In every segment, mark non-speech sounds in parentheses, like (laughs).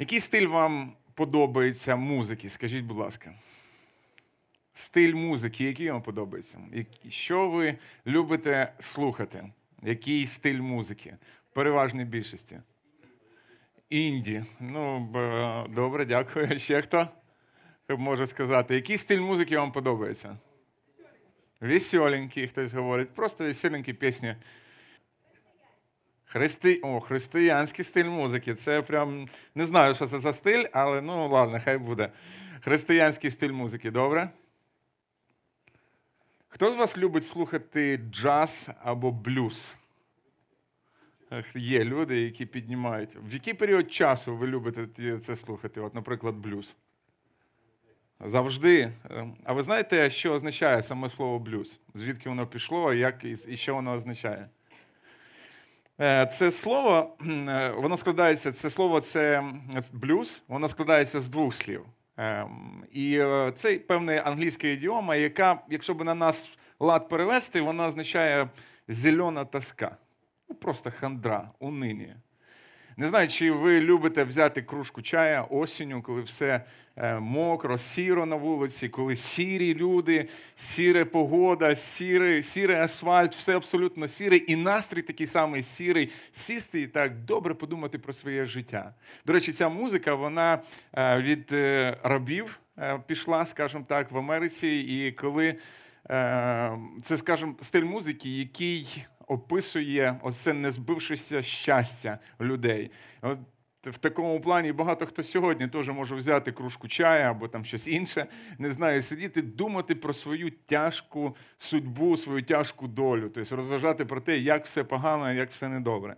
Який стиль вам подобається музики? Скажіть, будь ласка. Стиль музики, який вам подобається? Що ви любите слухати? Який стиль музики? В переважній більшості. Інді. Ну, добре, дякую. (laughs) Ще хто? Може сказати, який стиль музики вам подобається? Веселенький, хтось говорить. Просто веселенькі пісні. Христи... О, християнський стиль музики. Це прям не знаю, що це за стиль, але ну ладно, хай буде. Християнський стиль музики, добре? Хто з вас любить слухати джаз або блюз? Є люди, які піднімають. В який період часу ви любите це слухати? От, наприклад, блюз? Завжди. А ви знаєте, що означає саме слово блюз? Звідки воно пішло, як і що воно означає? Е, це слово, е, воно складається, це слово це блюз, воно складається з двох слів. Ем, і е, це певна англійська ідіома, яка, якщо б на нас лад перевести, вона означає зелена тоска. Ну, Просто хандра, унині. Не знаю, чи ви любите взяти кружку чая осінню, коли все Е, мокро, сіро на вулиці, коли сірі люди, сіра погода, сірий, сірий асфальт, все абсолютно сіре, і настрій такий самий сірий, сісти і так добре подумати про своє життя. До речі, ця музика вона е, від е, рабів пішла, скажімо так, в Америці. І коли це, скажімо, стиль музики, який описує оце незбившеся щастя людей. От в такому плані багато хто сьогодні теж може взяти кружку чая або там щось інше, не знаю, сидіти, думати про свою тяжку судьбу, свою тяжку долю, тобто розважати про те, як все погано, як все недобре.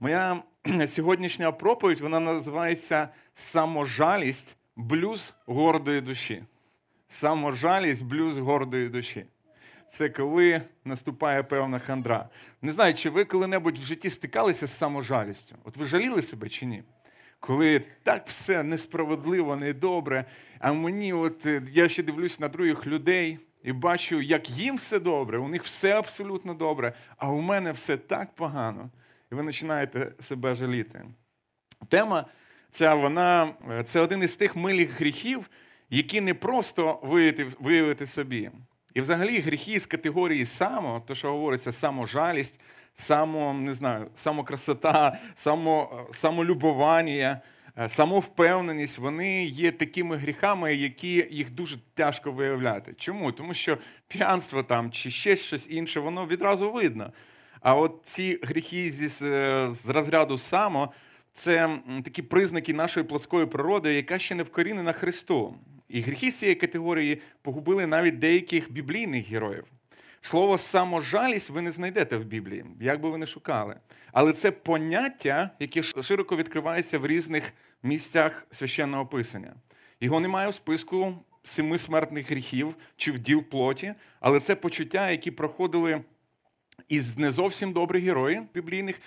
Моя (clears throat) сьогоднішня проповідь вона називається Саможалість, блюз гордої душі. Саможалість, блюз гордої душі. Це коли наступає певна хандра. Не знаю, чи ви коли-небудь в житті стикалися з саможалістю? От ви жаліли себе чи ні? Коли так все несправедливо, недобре, а мені, от е, я ще дивлюсь на других людей і бачу, як їм все добре, у них все абсолютно добре, а у мене все так погано. І ви починаєте себе жаліти. Тема ця вона е, це один із тих милих гріхів, які не просто виявити, виявити собі. І взагалі гріхи з категорії само, то що говориться, саможалість, само, не знаю, самокрасота, само, самолюбування, е, самовпевненість, вони є такими гріхами, які їх дуже тяжко виявляти. Чому? Тому що п'янство там чи ще щось інше, воно відразу видно. А от ці гріхи зі, з розряду само це такі признаки нашої плоскої природи, яка ще не вкорінена Христом. І гріхи з цієї категорії погубили навіть деяких біблійних героїв. Слово саможалість ви не знайдете в Біблії, як би ви не шукали. Але це поняття, яке широко відкривається в різних місцях священного писання. Його немає у списку семи смертних гріхів чи вділ плоті, але це почуття, які проходили із не зовсім добрих героїв біблійних,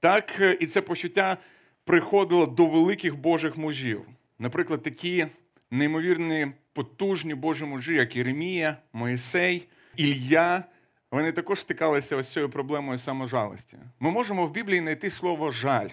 так і це почуття приходило до великих Божих мужів. Наприклад, такі неймовірні потужні Божі мужі, як Єремія, Моїсей, Ілья. Вони також стикалися ось цією проблемою саможалості. Ми можемо в Біблії знайти слово жаль.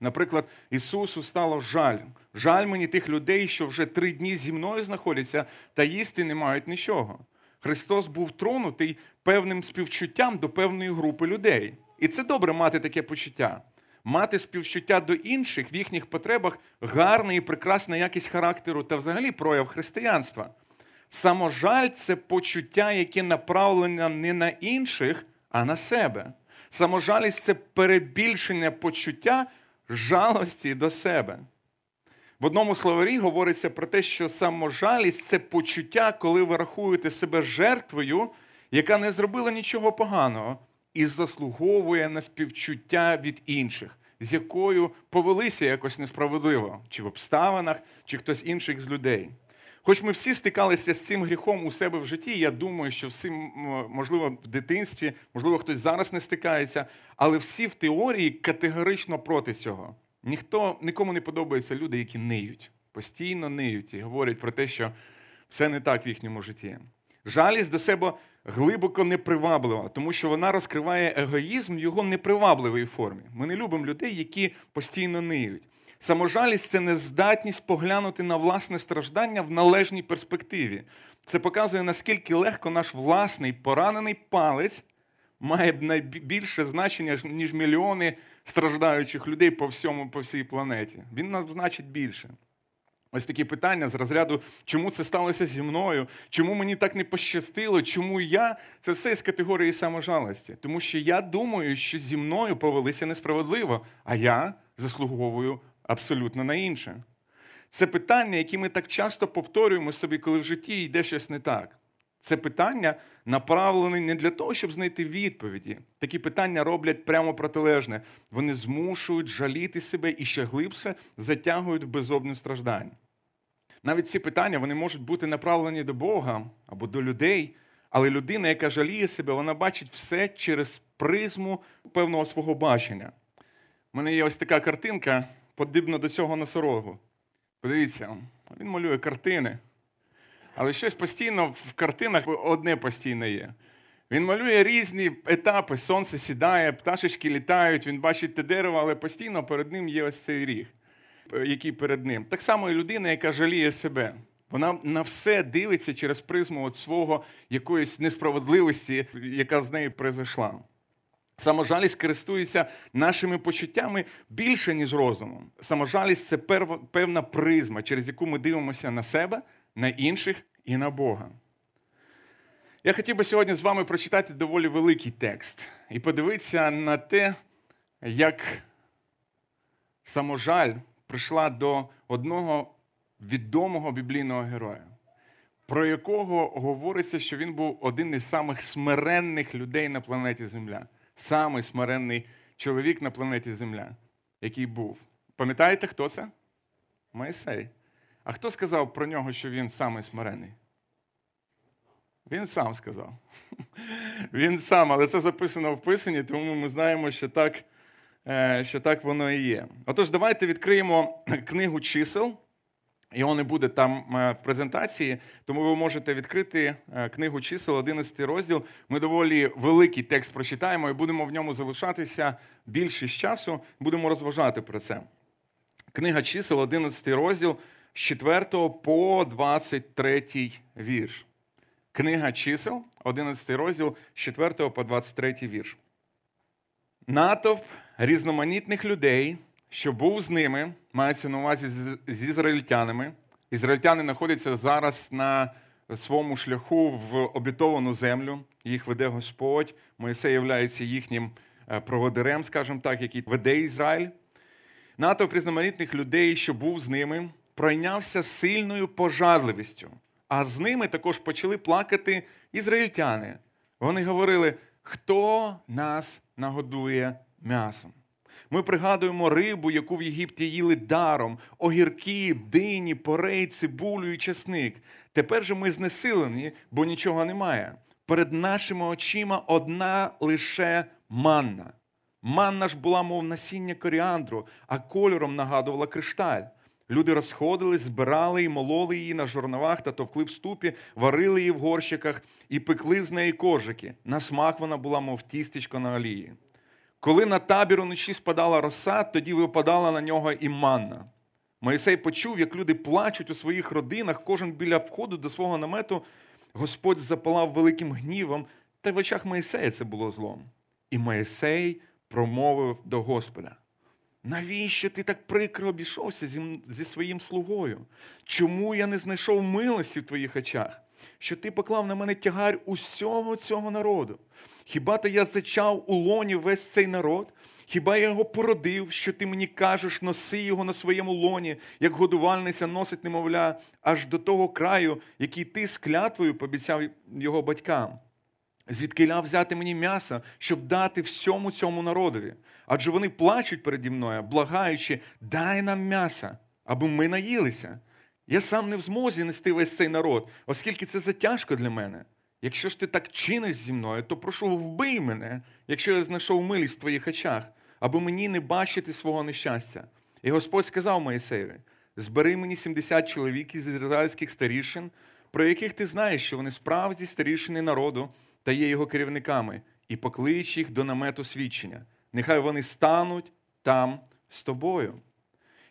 Наприклад, Ісусу стало жаль. Жаль мені тих людей, що вже три дні зі мною знаходяться та їсти не мають нічого. Христос був тронутий певним співчуттям до певної групи людей. І це добре мати таке почуття мати співчуття до інших в їхніх потребах гарна і прекрасна якість характеру та взагалі прояв християнства. Саможаль це почуття, яке направлене не на інших, а на себе. Саможалість це перебільшення почуття жалості до себе. В одному словарі говориться про те, що саможалість це почуття, коли ви рахуєте себе жертвою, яка не зробила нічого поганого, і заслуговує на співчуття від інших, з якою повелися якось несправедливо, чи в обставинах, чи хтось інших з людей. Хоч ми всі стикалися з цим гріхом у себе в житті, я думаю, що всі, можливо, в дитинстві, можливо, хтось зараз не стикається, але всі в теорії категорично проти цього. Ніхто нікому не подобаються люди, які ниють, постійно ниють і говорять про те, що все не так в їхньому житті. Жалість до себе глибоко неприваблива, тому що вона розкриває егоїзм в його непривабливій формі. Ми не любимо людей, які постійно ниють. Саможалість це нездатність поглянути на власне страждання в належній перспективі. Це показує, наскільки легко наш власний поранений палець має найбільше значення, ніж мільйони страждаючих людей по всьому, по всій планеті. Він нас значить більше. Ось такі питання з розряду, чому це сталося зі мною, чому мені так не пощастило, чому я це все з категорії саможалості. Тому що я думаю, що зі мною повелися несправедливо, а я заслуговую абсолютно на інше. Це питання, які ми так часто повторюємо собі, коли в житті йде щось не так. Це питання направлені не для того, щоб знайти відповіді. Такі питання роблять прямо протилежне. Вони змушують жаліти себе і ще глибше затягують в безобне страждання. Навіть ці питання вони можуть бути направлені до Бога або до людей, але людина, яка жаліє себе, вона бачить все через призму певного свого бачення. У мене є ось така картинка, подібна до цього носорогу. Подивіться, він малює картини. Але щось постійно в картинах одне постійно є. Він малює різні етапи, сонце сідає, пташечки літають, він бачить те дерево, але постійно перед ним є ось цей ріг, який перед ним. Так само і людина, яка жаліє себе. Вона на все дивиться через призму от свого якоїсь несправедливості, яка з нею произошла. Саможалість користується нашими почуттями більше, ніж розумом. Саможалість це певна призма, через яку ми дивимося на себе, на інших і на Бога. Я хотів би сьогодні з вами прочитати доволі великий текст і подивитися на те, як саможаль прийшла до одного відомого біблійного героя, про якого говориться, що він був один із самих смиренних людей на планеті Земля. Самий смиренний чоловік на планеті Земля, який був. Пам'ятаєте, хто це? Моїсей. А хто сказав про нього, що він самий смирений? Він сам сказав. (laughs) Він сам, але це записано в Писанні, тому ми знаємо, що так е, що так воно і є. Отож, давайте відкриємо (clears throat) книгу чисел. Його не буде там е, в презентації, тому ви можете відкрити е, книгу чисел, 11 розділ. Ми доволі великий текст прочитаємо і будемо в ньому залишатися більшість часу, будемо розважати про це. Книга чисел, 11 розділ з 4 по 23 вірш. Книга чисел, 11 розділ з 4 по 23 вірш. Натовп різноманітних людей, що був з ними, мається на увазі з ізраїльтянами. Ізраїльтяни знаходяться зараз на своєму шляху в обітовану землю. Їх веде Господь. Моїсей є їхнім е, проводирем, скажімо так, який веде Ізраїль. Натовп різноманітних людей, що був з ними, пройнявся сильною пожадливістю. А з ними також почали плакати ізраїльтяни. Вони говорили, хто нас нагодує м'ясом. Ми пригадуємо рибу, яку в Єгипті їли даром, огірки, дині, порей, цибулю і чесник. Тепер же ми знесилені, бо нічого немає. Перед нашими очима одна лише манна. Манна ж була, мов насіння коріандру, а кольором нагадувала кришталь. Люди розходились, збирали і мололи її на жорновах та товкли в ступі, варили її в горщиках і пекли з неї кожики. На смак вона була, мов тістечко на олії. Коли на табір уночі спадала роса, тоді випадала на нього і манна. Моїсей почув, як люди плачуть у своїх родинах, кожен біля входу до свого намету. Господь запалав великим гнівом, та в очах Моїсея це було злом. І Моїсей промовив до Господа. Навіщо ти так прикро обійшовся зі, зі своїм слугою? Чому я не знайшов милості в твоїх очах? Що ти поклав на мене тягар усього цього народу? Хіба то я зачав у лоні весь цей народ? Хіба я його породив, що ти мені кажеш, носи його на своєму лоні, як годувальниця носить немовля, аж до того краю, який ти з клятвою пообіцяв його батькам? Звідкиля взяти мені м'ясо, щоб дати всьому цьому народові? Адже вони плачуть переді мною, благаючи, дай нам м'яса, аби ми наїлися. Я сам не в змозі нести весь цей народ, оскільки це затяжко для мене. Якщо ж ти так чиниш зі мною, то прошу вбий мене, якщо я знайшов милість в твоїх очах, аби мені не бачити свого нещастя. І Господь сказав Моїсеєві, збери мені 70 чоловік із ізраїльських старішин, про яких ти знаєш, що вони справді старішини народу та є його керівниками, і поклич їх до намету свідчення. Нехай вони стануть там з тобою.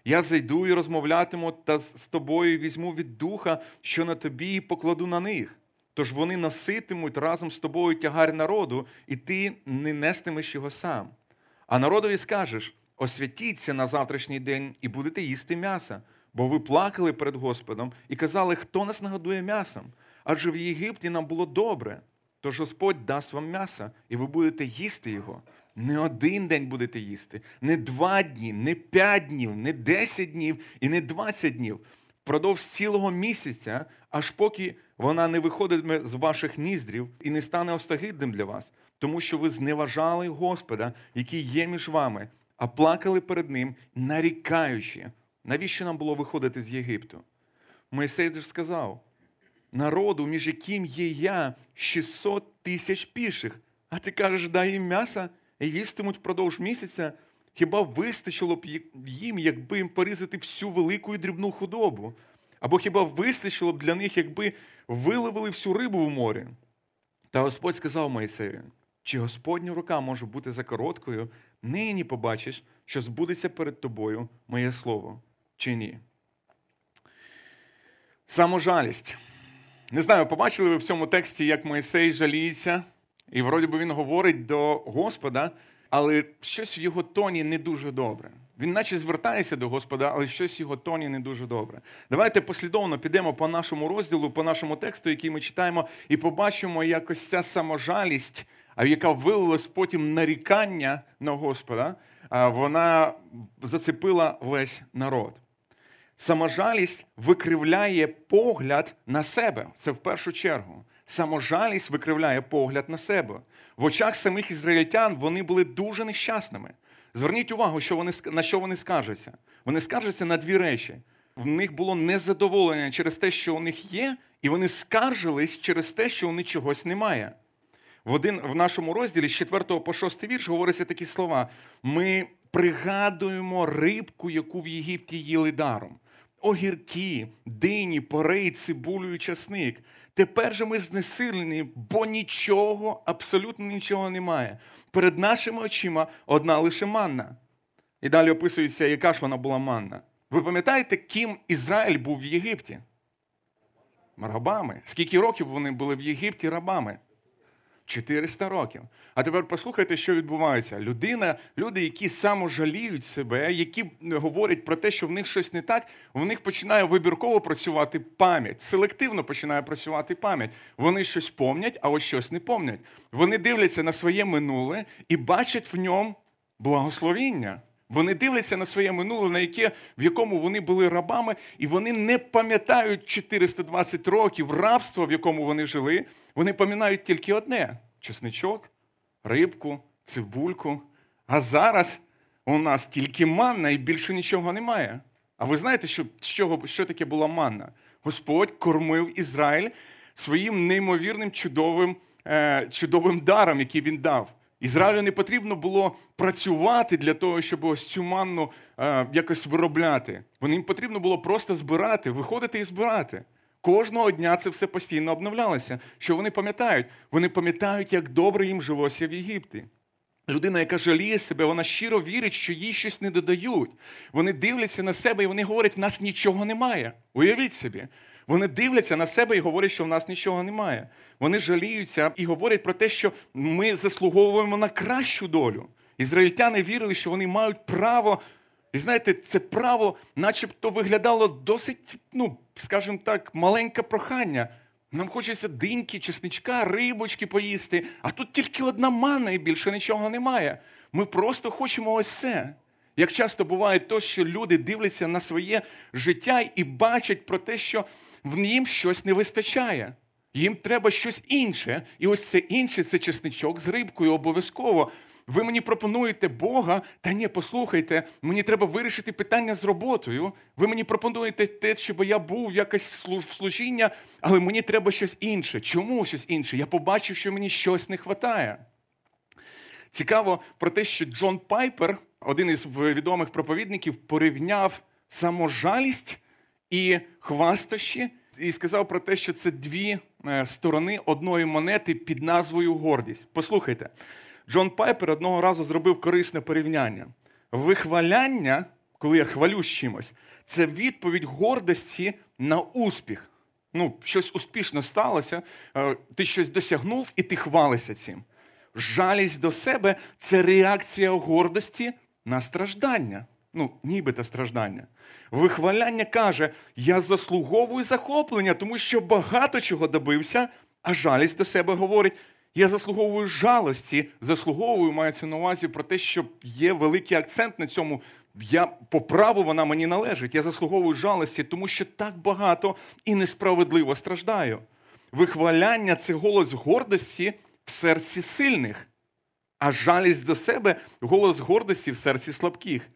Я зайду і розмовлятиму та з тобою візьму від духа, що на тобі, і покладу на них. Тож вони носитимуть разом з тобою тягар народу, і ти не нестимеш його сам. А народові скажеш: освятіться на завтрашній день і будете їсти м'яса, бо ви плакали перед Господом і казали, хто нас нагодує м'ясом? Адже в Єгипті нам було добре. Тож Господь дасть вам м'яса, і ви будете їсти його. Не один день будете їсти, не два дні, не п'ять днів, не десять днів і не двадцять днів. Впродовж цілого місяця, аж поки вона не виходитиме з ваших ніздрів і не стане остагидним для вас, тому що ви зневажали Господа, який є між вами, а плакали перед Ним, нарікаючи, навіщо нам було виходити з Єгипту? Моїсей ж сказав: народу, між яким є я, 600 тисяч піших, а ти кажеш, дай їм м'яса і їстимуть впродовж місяця. Хіба вистачило б їм, якби їм порізати всю велику і дрібну худобу? Або хіба вистачило б для них, якби виловили всю рибу в морі? Та Господь сказав Моїсею, чи Господня рука може бути за короткою, нині побачиш, що збудеться перед тобою моє слово, чи ні? Саможалість. Не знаю, побачили ви в цьому тексті, як Моїсей жаліється, і вроді би він говорить до Господа, але щось в його тоні не дуже добре. Він наче звертається до Господа, але щось в його тоні не дуже добре. Давайте послідовно підемо по нашому розділу, по нашому тексту, який ми читаємо, і побачимо, як ось ця саможалість, яка вилилась потім нарікання на Господа, вона зацепила весь народ. Саможалість викривляє погляд на себе. Це в першу чергу. Саможалість викривляє погляд на себе. В очах самих ізраїльтян вони були дуже нещасними. Зверніть увагу, що вони, на що вони скаржаться. Вони скаржаться на дві речі. В них було незадоволення через те, що у них є, і вони скаржились через те, що у них чогось немає. В один в нашому розділі з 4 по 6 вірш говоряться такі слова: ми пригадуємо рибку, яку в Єгипті їли даром огірки, дині, порей, цибулю і часник. Тепер же ми знесилені, бо нічого, абсолютно нічого немає. Перед нашими очима одна лише манна. І далі описується, яка ж вона була манна. Ви пам'ятаєте, ким Ізраїль був в Єгипті? Рабами. Скільки років вони були в Єгипті рабами? 400 років. А тепер послухайте, що відбувається. Людина, люди, які саможаліють себе, які говорять про те, що в них щось не так, в них починає вибірково працювати пам'ять, селективно починає працювати пам'ять. Вони щось помнять, а ось щось не помнять. Вони дивляться на своє минуле і бачать в ньому благословіння. Вони дивляться на своє минуле, на яке, в якому вони були рабами, і вони не пам'ятають 420 років рабства, в якому вони жили. Вони пам'ятають тільки одне: чесничок, рибку, цибульку. А зараз у нас тільки манна і більше нічого немає. А ви знаєте, що що, що таке була манна? Господь кормив Ізраїль своїм неймовірним чудовим, е, чудовим даром, який він дав. Ізраїлю не потрібно було працювати для того, щоб ось цю манну е, якось виробляти. Вони їм потрібно було просто збирати, виходити і збирати. Кожного дня це все постійно обновлялося. Що вони пам'ятають? Вони пам'ятають, як добре їм жилося в Єгипті. Людина, яка жаліє себе, вона щиро вірить, що їй щось не додають. Вони дивляться на себе і вони говорять, в нас нічого немає. Уявіть собі. Вони дивляться на себе і говорять, що в нас нічого немає. Вони жаліються і говорять про те, що ми заслуговуємо на кращу долю. Ізраїльтяни вірили, що вони мають право. І знаєте, це право, начебто, виглядало досить, ну, скажімо так, маленьке прохання. Нам хочеться диньки, чесничка, рибочки поїсти, а тут тільки одна манна і більше нічого немає. Ми просто хочемо ось це. Як часто буває то, що люди дивляться на своє життя і бачать про те, що в їм щось не вистачає. Їм треба щось інше. І ось це інше це чесничок з рибкою обов'язково. Ви мені пропонуєте Бога, та ні, послухайте, мені треба вирішити питання з роботою. Ви мені пропонуєте те, щоб я був якось служіння, але мені треба щось інше. Чому щось інше? Я побачив, що мені щось не вистачає. Цікаво про те, що Джон Пайпер, один із відомих проповідників, порівняв саможалість і хвастощі, і сказав про те, що це дві е, сторони одної монети під назвою гордість. Послухайте, Джон Пайпер одного разу зробив корисне порівняння. Вихваляння, коли я хвалюсь чимось, це відповідь гордості на успіх. Ну, щось успішно сталося, е, ти щось досягнув і ти хвалишся цим. Жалість до себе це реакція гордості на страждання. Ну, нібито страждання. Вихваляння каже: я заслуговую захоплення, тому що багато чого добився, а жалість до себе говорить: я заслуговую жалості, заслуговую, мається на увазі про те, що є великий акцент на цьому. Я по праву вона мені належить. Я заслуговую жалості, тому що так багато і несправедливо страждаю. Вихваляння це голос гордості в серці сильних, а жалість до себе голос гордості в серці слабких.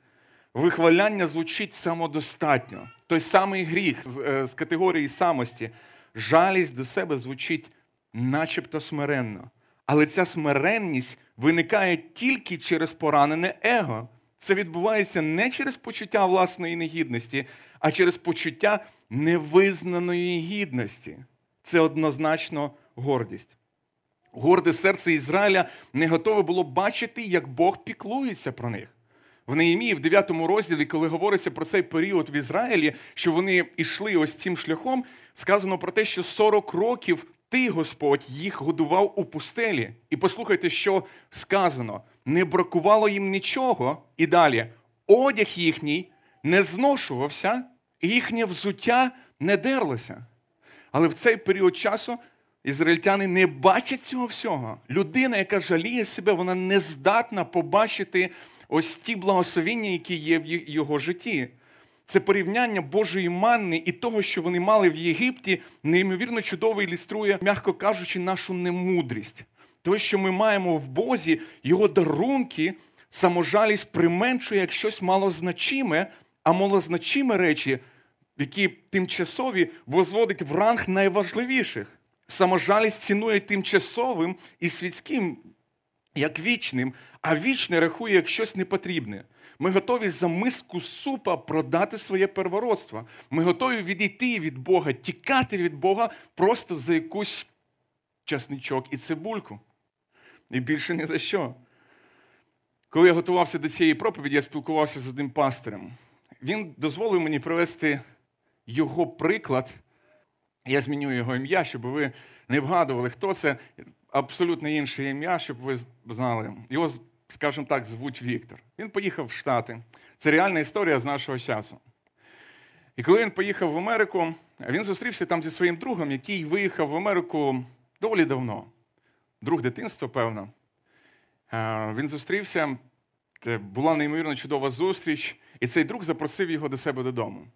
Вихваляння звучить самодостатньо. Той самий гріх з, е, категорії самості. Жалість до себе звучить начебто смиренно. Але ця смиренність виникає тільки через поранене его. Це відбувається не через почуття власної негідності, а через почуття невизнаної гідності. Це однозначно гордість. Горде серце Ізраїля не готове було бачити, як Бог піклується про них. В Неємії, в 9 розділі, коли говориться про цей період в Ізраїлі, що вони йшли ось цим шляхом, сказано про те, що 40 років ти, Господь, їх годував у пустелі. І послухайте, що сказано: не бракувало їм нічого, і далі одяг їхній не зношувався, і їхнє взуття не дерлося. Але в цей період часу ізраїльтяни не бачать цього всього. Людина, яка жаліє себе, вона не здатна побачити ось ті благословіння, які є в його житті. Це порівняння Божої манни і того, що вони мали в Єгипті, неймовірно чудово ілюструє, м'яко кажучи, нашу немудрість. Те, що ми маємо в Бозі, його дарунки, саможалість применшує як щось малозначиме, а малозначиме речі, які тимчасові, возводить в ранг найважливіших. Саможалість цінує тимчасовим і світським, як вічним, а вічне рахує як щось непотрібне. Ми готові за миску супа продати своє первородство. Ми готові відійти від Бога, тікати від Бога просто за якусь часничок і цибульку. І більше ні за що. Коли я готувався до цієї проповіді, я спілкувався з одним пастирем. Він дозволив мені привести його приклад. Я зміню його ім'я, щоб ви не вгадували, хто це. Абсолютно інше ім'я, щоб ви знали. Його скажімо так, звуть Віктор. Він поїхав в Штати. Це реальна історія з нашого часу. І коли він поїхав в Америку, він зустрівся там зі своїм другом, який виїхав в Америку доволі давно. Друг дитинства, певно. Він зустрівся, була неймовірно чудова зустріч, і цей друг запросив його до себе додому.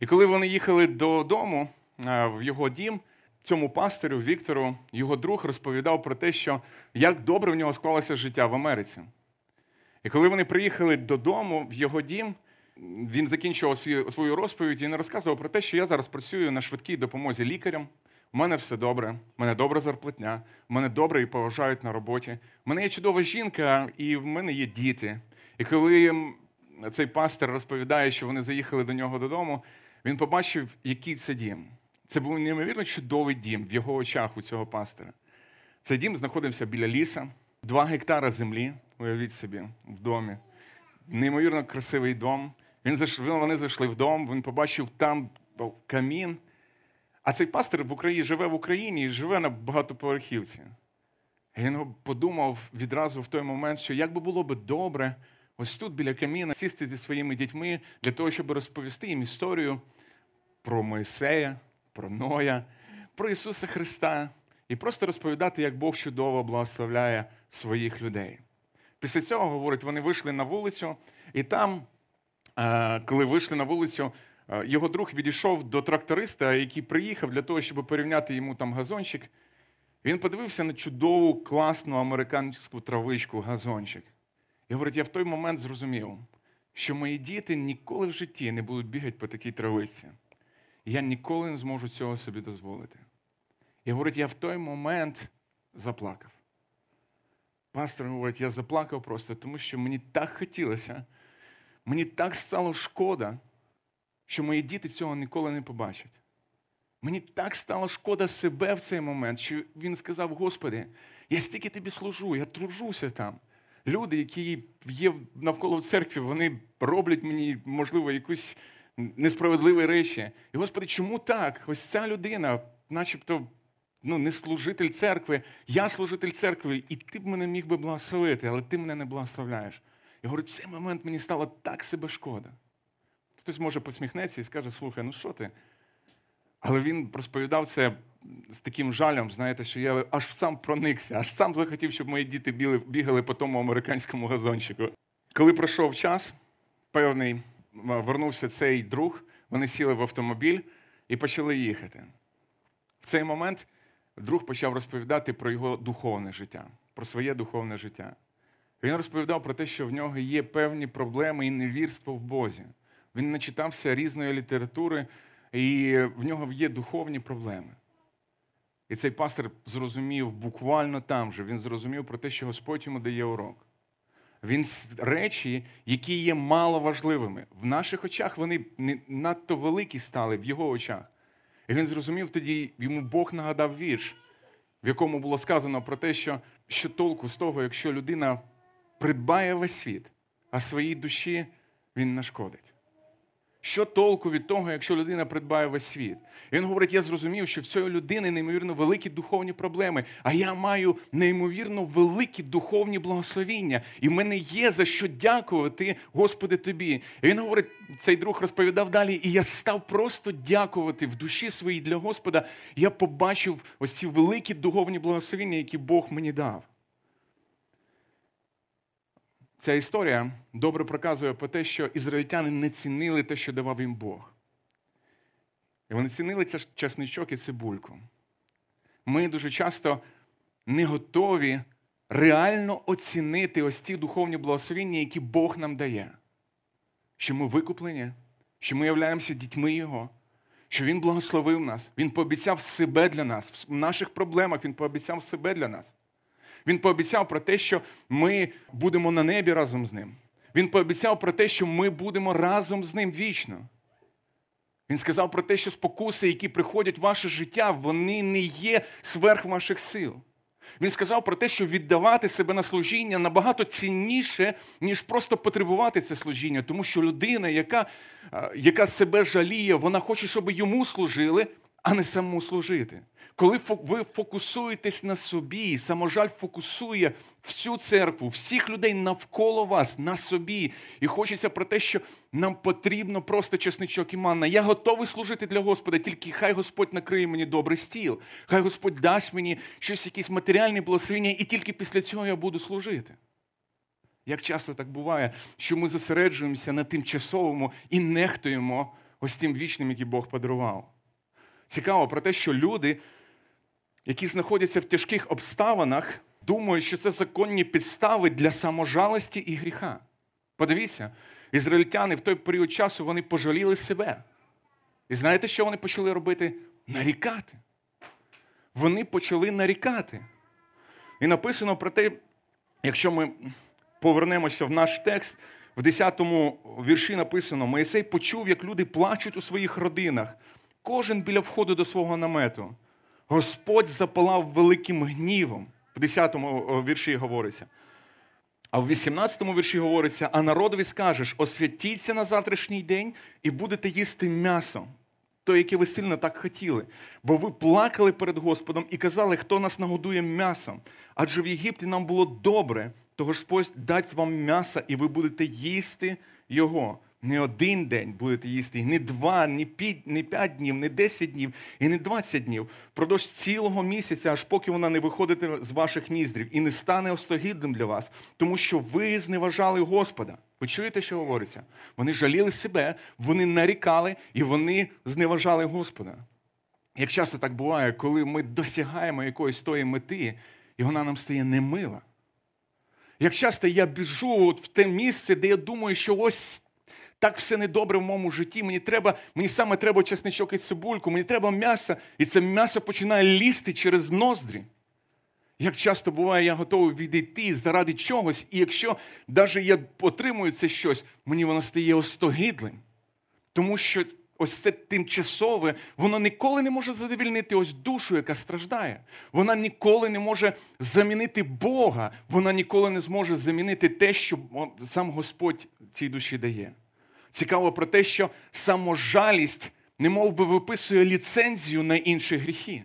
І коли вони їхали додому, в його дім, цьому пастирю Віктору його друг розповідав про те, що як добре в нього склалося життя в Америці. І коли вони приїхали додому в його дім, він закінчував свою розповідь і не розказував про те, що я зараз працюю на швидкій допомозі лікарям. У мене все добре, у мене добра зарплатня, у мене добре і поважають на роботі. У мене є чудова жінка, і в мене є діти. І коли цей пастор розповідає, що вони заїхали до нього додому, він побачив, який це дім. Це був неймовірно чудовий дім в його очах у цього пастора. Цей дім знаходився біля ліса, два гектара землі, уявіть собі, в домі. Неймовірно красивий дом. Він. Вони зайшли в дом, він побачив там камін. А цей пастор в Україні живе в Україні і живе на багатоповерхівці. І Він подумав відразу в той момент, що як би було би добре ось тут біля каміна сісти зі своїми дітьми для того, щоб розповісти їм історію про Моїсея, про Ноя, про Ісуса Христа і просто розповідати, як Бог чудово благословляє своїх людей. Після цього, говорить, вони вийшли на вулицю, і там, е, коли вийшли на вулицю, е, його друг відійшов до тракториста, який приїхав для того, щоб порівняти йому там газончик. Він подивився на чудову, класну американську травичку, газончик. І говорить, я в той момент зрозумів, що мої діти ніколи в житті не будуть бігати по такій травичці я ніколи не зможу цього собі дозволити. І говорить, я в той момент заплакав. Пастор говорить, я заплакав просто, тому що мені так хотілося, мені так стало шкода, що мої діти цього ніколи не побачать. Мені так стало шкода себе в цей момент, що він сказав: Господи, я стільки тобі служу, я тружуся там. люди, які є навколо церкви, вони роблять мені, можливо, якусь несправедливі речі. І, Господи, чому так? Ось ця людина, начебто, ну, не служитель церкви, я служитель церкви, і ти б мене міг би благословити, але ти мене не благословляєш. І говорить, в цей момент мені стало так себе шкода. Хтось може посміхнеться і скаже, слухай, ну що ти? Але він розповідав це з таким жалем, знаєте, що я аж сам проникся, аж сам захотів, щоб мої діти бігали по тому американському газончику. Коли пройшов час, певний вернувся цей друг, вони сіли в автомобіль і почали їхати. В цей момент друг почав розповідати про його духовне життя, про своє духовне життя. Він розповідав про те, що в нього є певні проблеми і невірство в Бозі. Він начитався різної літератури, і в нього є духовні проблеми. І цей пастор зрозумів буквально там же, він зрозумів про те, що Господь йому дає урок. Він речі, які є маловажливими. В наших очах вони не надто великі стали в його очах. І він зрозумів тоді, йому Бог нагадав вірш, в якому було сказано про те, що що толку з того, якщо людина придбає весь світ, а своїй душі він нашкодить. Що толку від того, якщо людина придбає весь світ? І він говорить: я зрозумів, що в цієї людини неймовірно великі духовні проблеми, а я маю неймовірно великі духовні благословіння. І в мене є за що дякувати, Господи, тобі. І він говорить, цей друг розповідав далі, і я став просто дякувати в душі своїй для Господа. Я побачив ось ці великі духовні благословіння, які Бог мені дав. Ця історія добре проказує про те, що ізраїльтяни не цінили те, що давав їм Бог. І вони цінили це часничок і цибульку. Ми дуже часто не готові реально оцінити ось ті духовні благословіння, які Бог нам дає. Що ми викуплені, що ми являємося дітьми Його, що Він благословив нас, Він пообіцяв себе для нас. В наших проблемах Він пообіцяв себе для нас. Він пообіцяв про те, що ми будемо на небі разом з ним. Він пообіцяв про те, що ми будемо разом з ним вічно. Він сказав про те, що спокуси, які приходять в ваше життя, вони не є сверх ваших сил. Він сказав про те, що віддавати себе на служіння набагато цінніше, ніж просто потребувати це служіння. Тому що людина, яка яка себе жаліє, вона хоче, щоб йому служили, а не самому служити. Коли ви фокусуєтесь на собі, саможаль фокусує всю церкву, всіх людей навколо вас, на собі. І хочеться про те, що нам потрібно просто чесничок і манна. Я готовий служити для Господа, тільки хай Господь накриє мені добрий стіл, хай Господь дасть мені щось, якісь матеріальні благословення, і тільки після цього я буду служити. Як часто так буває, що ми зосереджуємося на тимчасовому і нехтуємо ось тим вічним, який Бог подарував. Цікаво про те, що люди які знаходяться в тяжких обставинах, думають, що це законні підстави для саможалості і гріха. Подивіться, ізраїльтяни в той період часу вони пожаліли себе. І знаєте, що вони почали робити? Нарікати. Вони почали нарікати. І написано про те, якщо ми повернемося в наш текст, в 10-му вірші написано: Моїсей почув, як люди плачуть у своїх родинах, кожен біля входу до свого намету. Господь запалав великим гнівом. В 10-му вірші говориться. А в 18-му вірші говориться: а народові скажеш: освятіться на завтрашній день і будете їсти м'ясо, то, яке ви сильно так хотіли. Бо ви плакали перед Господом і казали, хто нас нагодує м'ясом. Адже в Єгипті нам було добре, то Господь дасть вам м'ясо, і ви будете їсти його. Не один день будете їсти, не два, не п'ять, не п'ять днів, не десять днів і не двадцять днів. Продовж цілого місяця, аж поки вона не виходить з ваших ніздрів і не стане остогідним для вас, тому що ви зневажали Господа. Ви чуєте, що говориться? Вони жаліли себе, вони нарікали і вони зневажали Господа. Як часто так буває, коли ми досягаємо якоїсь тої мети, і вона нам стає немила. Як часто я біжу от в те місце, де я думаю, що ось так все недобре в моєму житті. Мені треба, мені саме треба чесничок і цибульку, мені треба м'ясо, і це м'ясо починає лізти через ноздрі. Як часто буває, я готовий відійти заради чогось, і якщо навіть я отримую це щось, мені воно стає остогидлим. Тому що ось це тимчасове, воно ніколи не може задовільнити ось душу, яка страждає. Вона ніколи не може замінити Бога, вона ніколи не зможе замінити те, що сам Господь цій душі дає. Цікаво про те, що саможалість немов би виписує ліцензію на інші гріхи.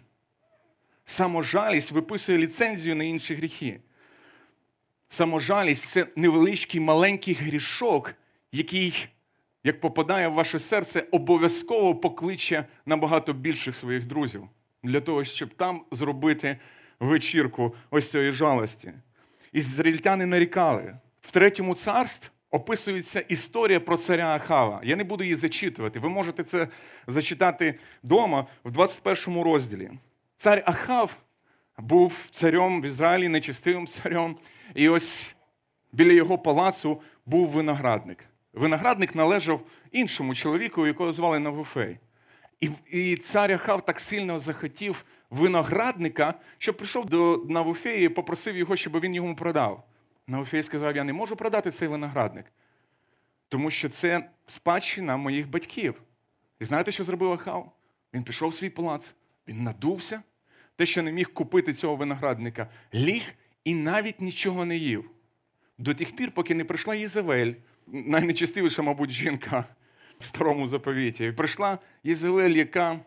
Саможалість виписує ліцензію на інші гріхи. Саможалість це невеличкий маленький грішок, який як попадає в ваше серце, обов'язково покличе набагато більших своїх друзів для того, щоб там зробити вечірку ось цієї жалості. Ізраїльтяни нарікали. В третьому царстві описується історія про царя Ахава. Я не буду її зачитувати. Ви можете це зачитати вдома в 21 розділі. Цар Ахав був царем в Ізраїлі, нечистивим царем. І ось біля його палацу був виноградник. Виноградник належав іншому чоловіку, якого звали Навуфей. І і цар Ахав так сильно захотів виноградника, що прийшов до Навуфея і попросив його, щоб він йому продав. Навуфей сказав: Я не можу продати цей виноградник, тому що це спадщина моїх батьків. І знаєте, що зробив Ахав? Він пішов в свій палац, він надувся, те, що не міг купити цього виноградника, ліг і навіть нічого не їв. До тих пір, поки не прийшла Єзавель, найнечистивіша, мабуть, жінка в старому заповіті. Прийшла Єзавель, яка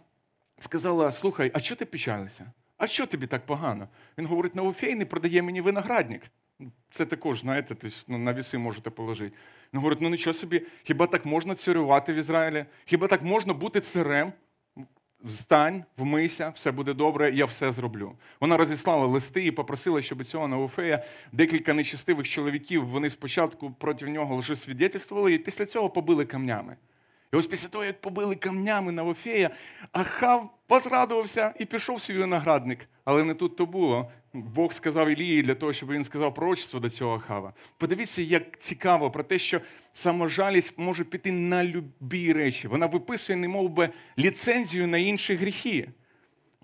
сказала: Слухай, а чого ти печалися? А що тобі так погано? Він говорить: Новофей не продає мені виноградник. Це також, знаєте, тобто, ну, на віси можете положити. Він говорить: ну нічого собі, хіба так можна царювати в Ізраїлі? Хіба так можна бути царем? Встань, вмийся, все буде добре, я все зроблю. Вона розіслала листи і попросила, щоб цього Науфея декілька нечистивих чоловіків вони спочатку проти нього лжесвідетельствували, і після цього побили камнями. І ось після того, як побили камнями Навофея, Ахав позрадувався і пішов свій виноградник. Але не тут то було. Бог сказав Ілії для того, щоб він сказав пророчество до цього Ахава. Подивіться, як цікаво про те, що саможалість може піти на любі речі. Вона виписує, немов би, ліцензію на інші гріхи.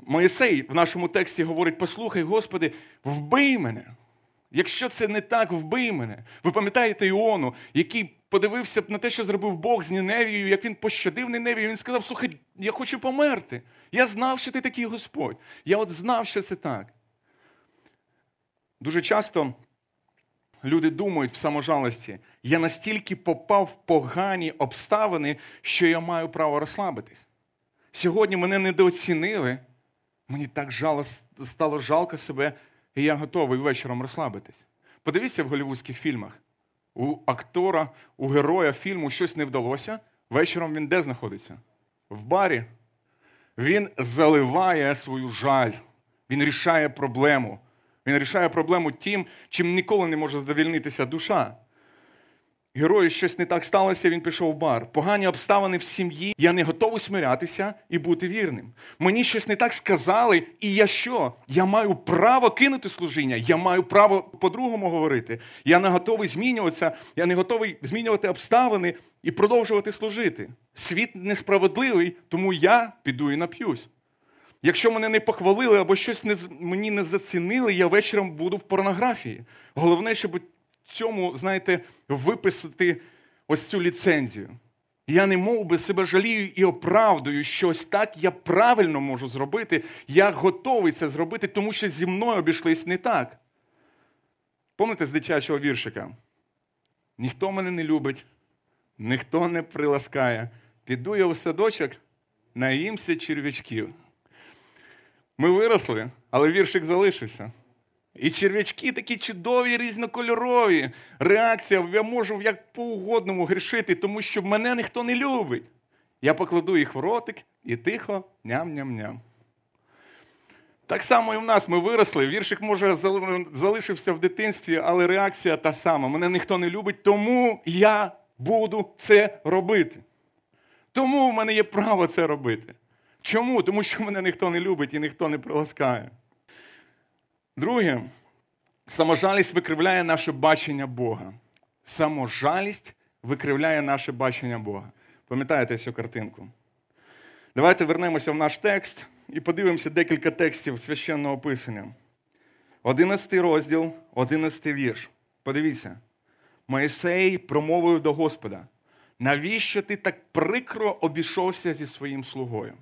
Моїсей в нашому тексті говорить: послухай, Господи, вбий мене. Якщо це не так, вбий мене. Ви пам'ятаєте Іону, який подивився на те, що зробив Бог з Ніневією, як він пощадив Ніневію, він сказав: Слухай, я хочу померти. Я знав, що ти такий Господь. Я от знав, що це так. Дуже часто люди думають в саможалості, я настільки попав в погані обставини, що я маю право розслабитись. Сьогодні мене недооцінили, мені так жало, стало жалко себе, і я готовий вечором розслабитись. Подивіться в голівудських фільмах. У актора, у героя фільму щось не вдалося. Вечором він де знаходиться? В барі. Він заливає свою жаль, він рішає проблему. Він рішає проблему тим, чим ніколи не може задовільнитися душа. Герою щось не так сталося, він пішов в бар. Погані обставини в сім'ї. Я не готовий смирятися і бути вірним. Мені щось не так сказали, і я що? Я маю право кинути служіння, я маю право по-другому говорити. Я не готовий змінюватися, я не готовий змінювати обставини і продовжувати служити. Світ несправедливий, тому я піду і нап'юсь. Якщо мене не похвалили або щось не, мені не зацінили, я вечором буду в порнографії. Головне, щоб цьому, знаєте, виписати ось цю ліцензію. Я не мов би себе жалію і оправдую щось так, я правильно можу зробити, я готовий це зробити, тому що зі мною обійшлись не так. Помните з дитячого віршика? Ніхто мене не любить, ніхто не приласкає. Піду я у садочок, наїмся черв'ячків. Ми виросли, але віршик залишився. І черв'ячки такі чудові, різнокольорові. Реакція, я можу як по угодному грішити, тому що мене ніхто не любить. Я покладу їх в ротик і тихо ням-ням-ням. Так само і в нас ми виросли. Віршик, може, залишився в дитинстві, але реакція та сама. Мене ніхто не любить, тому я буду це робити. Тому в мене є право це робити. Чому? Тому що мене ніхто не любить і ніхто не приласкає. Друге, саможалість викривляє наше бачення Бога. Саможалість викривляє наше бачення Бога. Пам'ятаєте цю картинку? Давайте вернемося в наш текст і подивимося декілька текстів священного писання. Одинадцятий розділ, одинадцятий вірш. Подивіться. Моїсей промовив до Господа: навіщо ти так прикро обійшовся зі своїм слугою?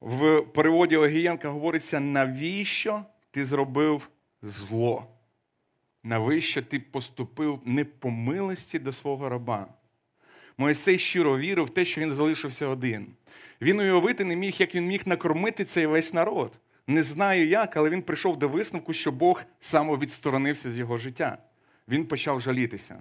В переводі Огієнка говориться, навіщо ти зробив зло? Навіщо ти поступив не по милості до свого раба? Моїсей щиро вірив в те, що він залишився один. Він уявити не міг, як він міг накормити цей весь народ. Не знаю як, але він прийшов до висновку, що Бог самовідсторонився з його життя. Він почав жалітися.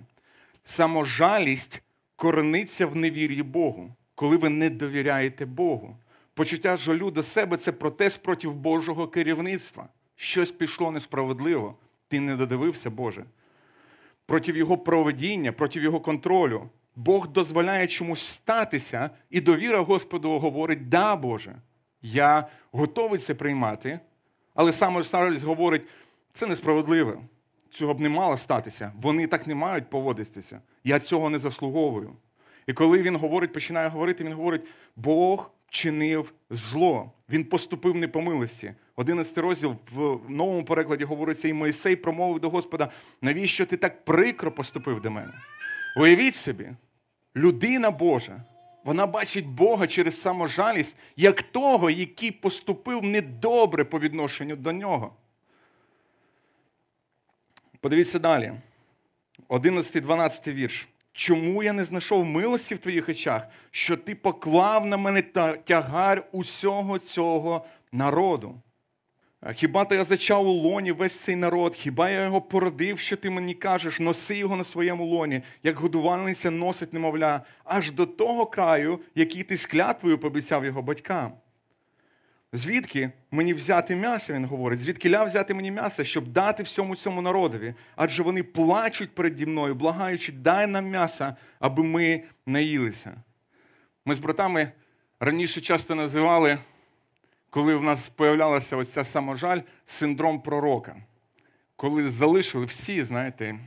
Саможалість корениться в невір'ї Богу, коли ви не довіряєте Богу. Почуття жалю до себе це протест проти Божого керівництва. Щось пішло несправедливо. Ти не додивився, Боже. Проти Його проведіння, проти Його контролю. Бог дозволяє чомусь статися, і довіра Господу говорить: да, Боже, я готовий це приймати, але саме старість говорить, це несправедливо. Цього б не мало статися. Вони так не мають поводитися. Я цього не заслуговую. І коли він говорить, починає говорити, він говорить: Бог чинив зло, він поступив не по милості. 11 розділ в новому перекладі говориться, і Моїсей промовив до Господа, навіщо ти так прикро поступив до мене? Уявіть собі, людина Божа, вона бачить Бога через саможалість, як того, який поступив недобре по відношенню до нього. Подивіться далі. 11-12 вірш. Чому я не знайшов милості в твоїх очах, що ти поклав на мене тягар усього цього народу? Хіба то я зачав у лоні весь цей народ? Хіба я його породив, що ти мені кажеш, носи його на своєму лоні, як годувальниця носить немовля, аж до того краю, який ти з клятвою пообіцяв його батькам? Звідки мені взяти м'ясо, він говорить, звідки ля взяти мені м'ясо, щоб дати всьому цьому народові? Адже вони плачуть переді мною, благаючи, дай нам м'ясо, аби ми наїлися. Ми з братами раніше часто називали, коли в нас з'являлася ось ця саможаль, синдром пророка. Коли залишили всі, знаєте,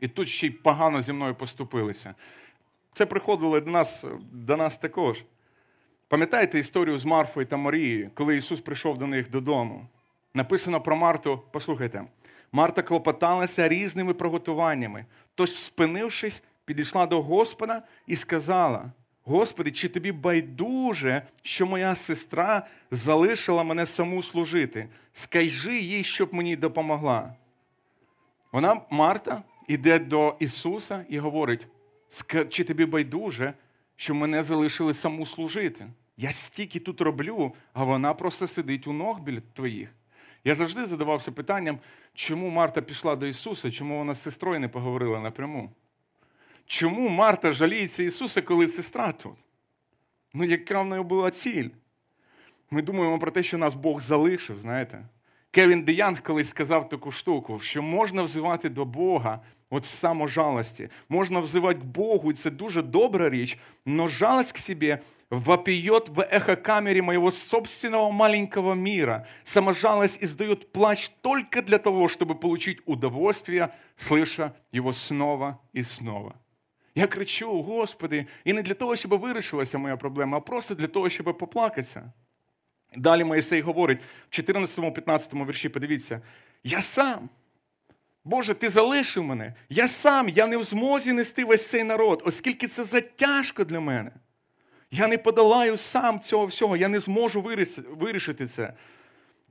і тут ще й погано зі мною поступилися. Це приходило до нас, до нас також. Пам'ятаєте історію з Марфою та Марією, коли Ісус прийшов до них додому? Написано про Марту, послухайте, Марта клопоталася різними приготуваннями. Тож, спинившись, підійшла до Господа і сказала: Господи, чи тобі байдуже, що моя сестра залишила мене саму служити? Скажи їй, щоб мені допомогла. Вона, Марта, йде до Ісуса і говорить: чи тобі байдуже, що мене залишили саму служити? Я стільки тут роблю, а вона просто сидить у ног біля твоїх. Я завжди задавався питанням, чому Марта пішла до Ісуса, чому вона з сестрою не поговорила напряму? Чому Марта жаліється Ісуса, коли сестра тут? Ну, яка в неї була ціль? Ми думаємо про те, що нас Бог залишив, знаєте. Кевін Деянг колись сказав таку штуку, що можна взивати до Бога от саможалості. Можна взивати к Богу, і це дуже добра річ, но жалость к себе вопиет в эхокамере моего собственного маленького мира. Саможалость издает плач только для того, чтобы получить удовольствие, слыша его снова и снова. Я кричу, Господи, і не для того, щоб вирішилася моя проблема, а просто для того, щоб поплакатися. Далі Моїсей говорить в 14-15 вірші, подивіться, я сам. Боже, ти залишив мене. Я сам, я не в змозі нести весь цей народ, оскільки це затяжко для мене. Я не подолаю сам цього всього, я не зможу вирішити це.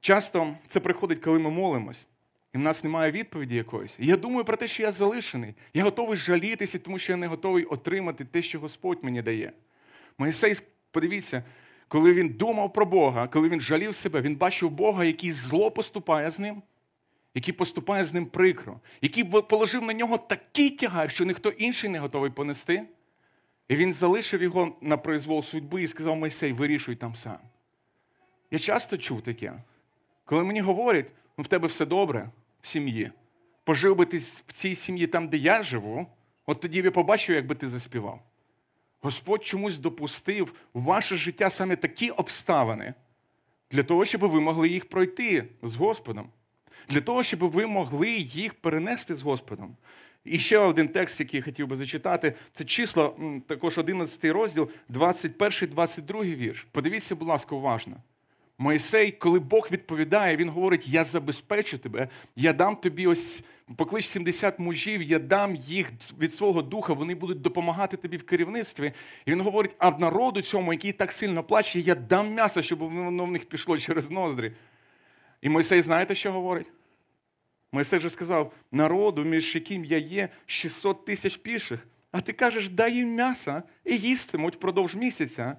Часто це приходить, коли ми молимось, і в нас немає відповіді якоїсь. Я думаю про те, що я залишений. Я готовий жалітися, тому що я не готовий отримати те, що Господь мені дає. Моїсей, подивіться, коли він думав про Бога, коли він жалів себе, він бачив Бога, який зло поступає з ним, який поступає з ним прикро, який положив на нього такий тягар, що ніхто інший не готовий понести. І він залишив його на произвол судьби і сказав Мойсей, вирішуй там сам. Я часто чув таке, коли мені говорять, ну в тебе все добре в сім'ї. Пожив би ти в цій сім'ї там, де я живу, от тоді б я побачив, як би ти заспівав. Господь чомусь допустив в ваше життя саме такі обставини для того, щоб ви могли їх пройти з Господом, для того, щоб ви могли їх перенести з Господом. І ще один текст, який я хотів би зачитати, це число, також 11 розділ, 21, 22 вірш. Подивіться, будь ласка, уважно. Моїсей, коли Бог відповідає, він говорить: Я забезпечу тебе, я дам тобі ось Поклич 70 мужів, я дам їх від свого духа, вони будуть допомагати тобі в керівництві. І він говорить: а народу цьому, який так сильно плаче, я дам м'ясо, щоб воно в них пішло через ноздрі. І Мойсей, знаєте, що говорить? Мойсей же сказав: народу, між яким я є, 600 тисяч піших. А ти кажеш, дай їм м'ясо і їстимуть впродовж місяця.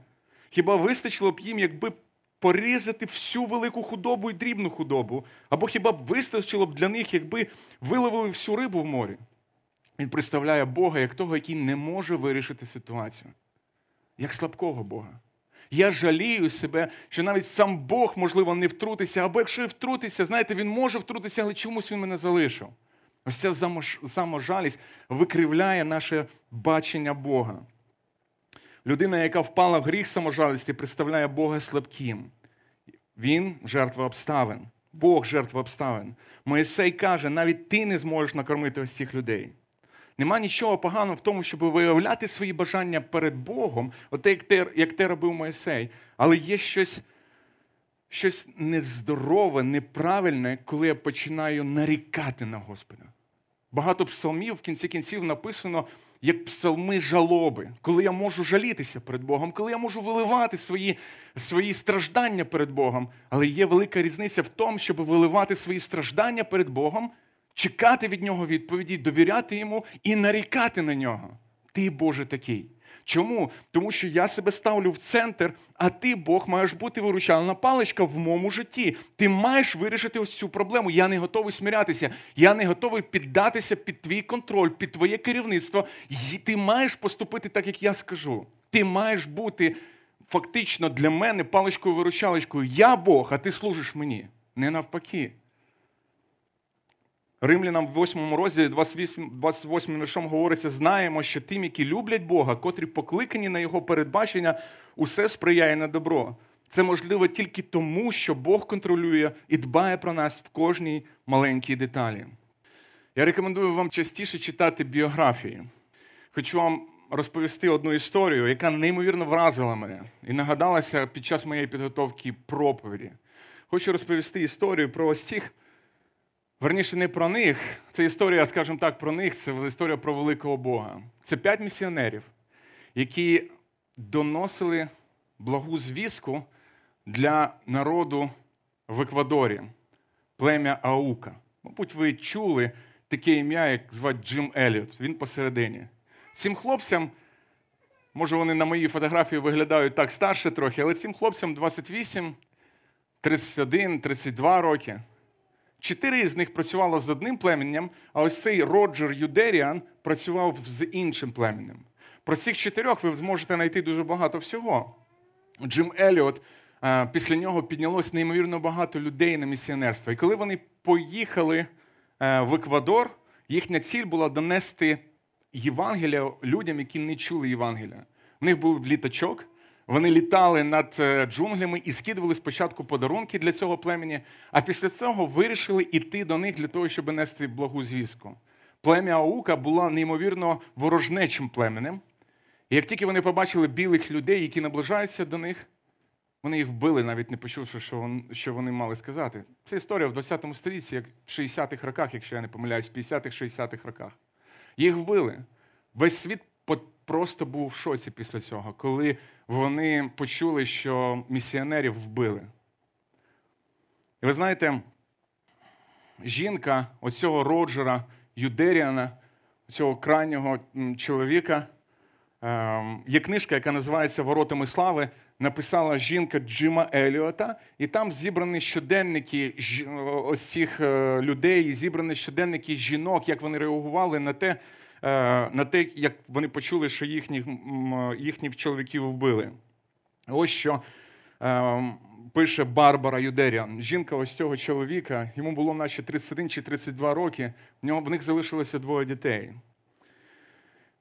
Хіба вистачило б їм, якби порізати всю велику худобу і дрібну худобу? Або хіба б вистачило б для них, якби виловили всю рибу в морі? Він представляє Бога як того, який не може вирішити ситуацію, як слабкого Бога. Я жалію себе, що навіть сам Бог, можливо, не втрутися, або якщо і втрутися, знаєте, він може втрутися, але чомусь він мене залишив. Ось ця саможалість викривляє наше бачення Бога. Людина, яка впала в гріх саможалісті, представляє Бога слабким. Він жертва обставин. Бог жертва обставин. Моїсей каже, навіть ти не зможеш накормити ось цих людей. Нема нічого поганого в тому, щоб виявляти свої бажання перед Богом, от як те, як те робив Моїсей. Але є щось щось нездорове, неправильне, коли я починаю нарікати на Господа. Багато псалмів в кінці кінців написано як псалми жалоби, коли я можу жалітися перед Богом, коли я можу виливати свої свої страждання перед Богом. Але є велика різниця в тому, щоб виливати свої страждання перед Богом, чекати від нього відповіді, довіряти йому і нарікати на нього. Ти, Боже, такий. Чому? Тому що я себе ставлю в центр, а ти, Бог, маєш бути виручальна паличка в моєму житті. Ти маєш вирішити ось цю проблему. Я не готовий смірятися. Я не готовий піддатися під твій контроль, під твоє керівництво. Ти маєш поступити так, як я скажу. Ти маєш бути фактично для мене паличкою виручалочкою Я Бог, а ти служиш мені. Не навпаки. Римлянам в 8 розділі 28 28 віршом говориться: знаємо, що тим, які люблять Бога, котрі покликані на Його передбачення, усе сприяє на добро. Це можливо тільки тому, що Бог контролює і дбає про нас в кожній маленькій деталі. Я рекомендую вам частіше читати біографії. Хочу вам розповісти одну історію, яка неймовірно вразила мене і нагадалася під час моєї підготовки проповіді. Хочу розповісти історію про ось цих Верніше, не про них. Це історія, скажімо так, про них, це історія про великого Бога. Це п'ять місіонерів, які доносили благу звістку для народу в Еквадорі, плем'я Аука. Мабуть, ви чули таке ім'я, як звати Джим Еліот. Він посередині. Цим хлопцям, може, вони на моїй фотографії виглядають так старше трохи, але цим хлопцям 28, 31, 32 роки. Чотири з них працювало з одним племенем, а ось цей Роджер Юдеріан працював з іншим племенем. Про цих чотирьох ви зможете знайти дуже багато всього. Джим Еліот, після нього піднялось неймовірно багато людей на місіонерство. І коли вони поїхали е, в Еквадор, їхня ціль була донести Євангелія людям, які не чули Євангелія. У них був літачок. Вони літали над е, джунглями і скидували спочатку подарунки для цього племені, а після цього вирішили йти до них для того, щоб нести благу звістку. Плем'я Аука було неймовірно ворожнечим племенем. І як тільки вони побачили білих людей, які наближаються до них, вони їх вбили, навіть не почувши, що вони мали сказати. Це історія в 20 столітті, як в 60-х роках, якщо я не помиляюсь, в 50-х-60-х роках. Їх вбили. Весь світ просто був в шоці після цього, коли вони почули, що місіонерів вбили. І ви знаєте, жінка оцього Роджера Юдеріана, цього крайнього чоловіка, ем, є книжка, яка називається Воротами слави. Написала жінка Джима Еліота, і там зібрані щоденники ось цих е, людей, зібрані щоденники жінок, як вони реагували на те, на те, як вони почули, що їхніх їхніх чоловіків вбили. Ось що е, пише Барбара Юдеріан. Жінка ось цього чоловіка, йому було наче 31 чи 32 роки, в нього в них залишилося двоє дітей.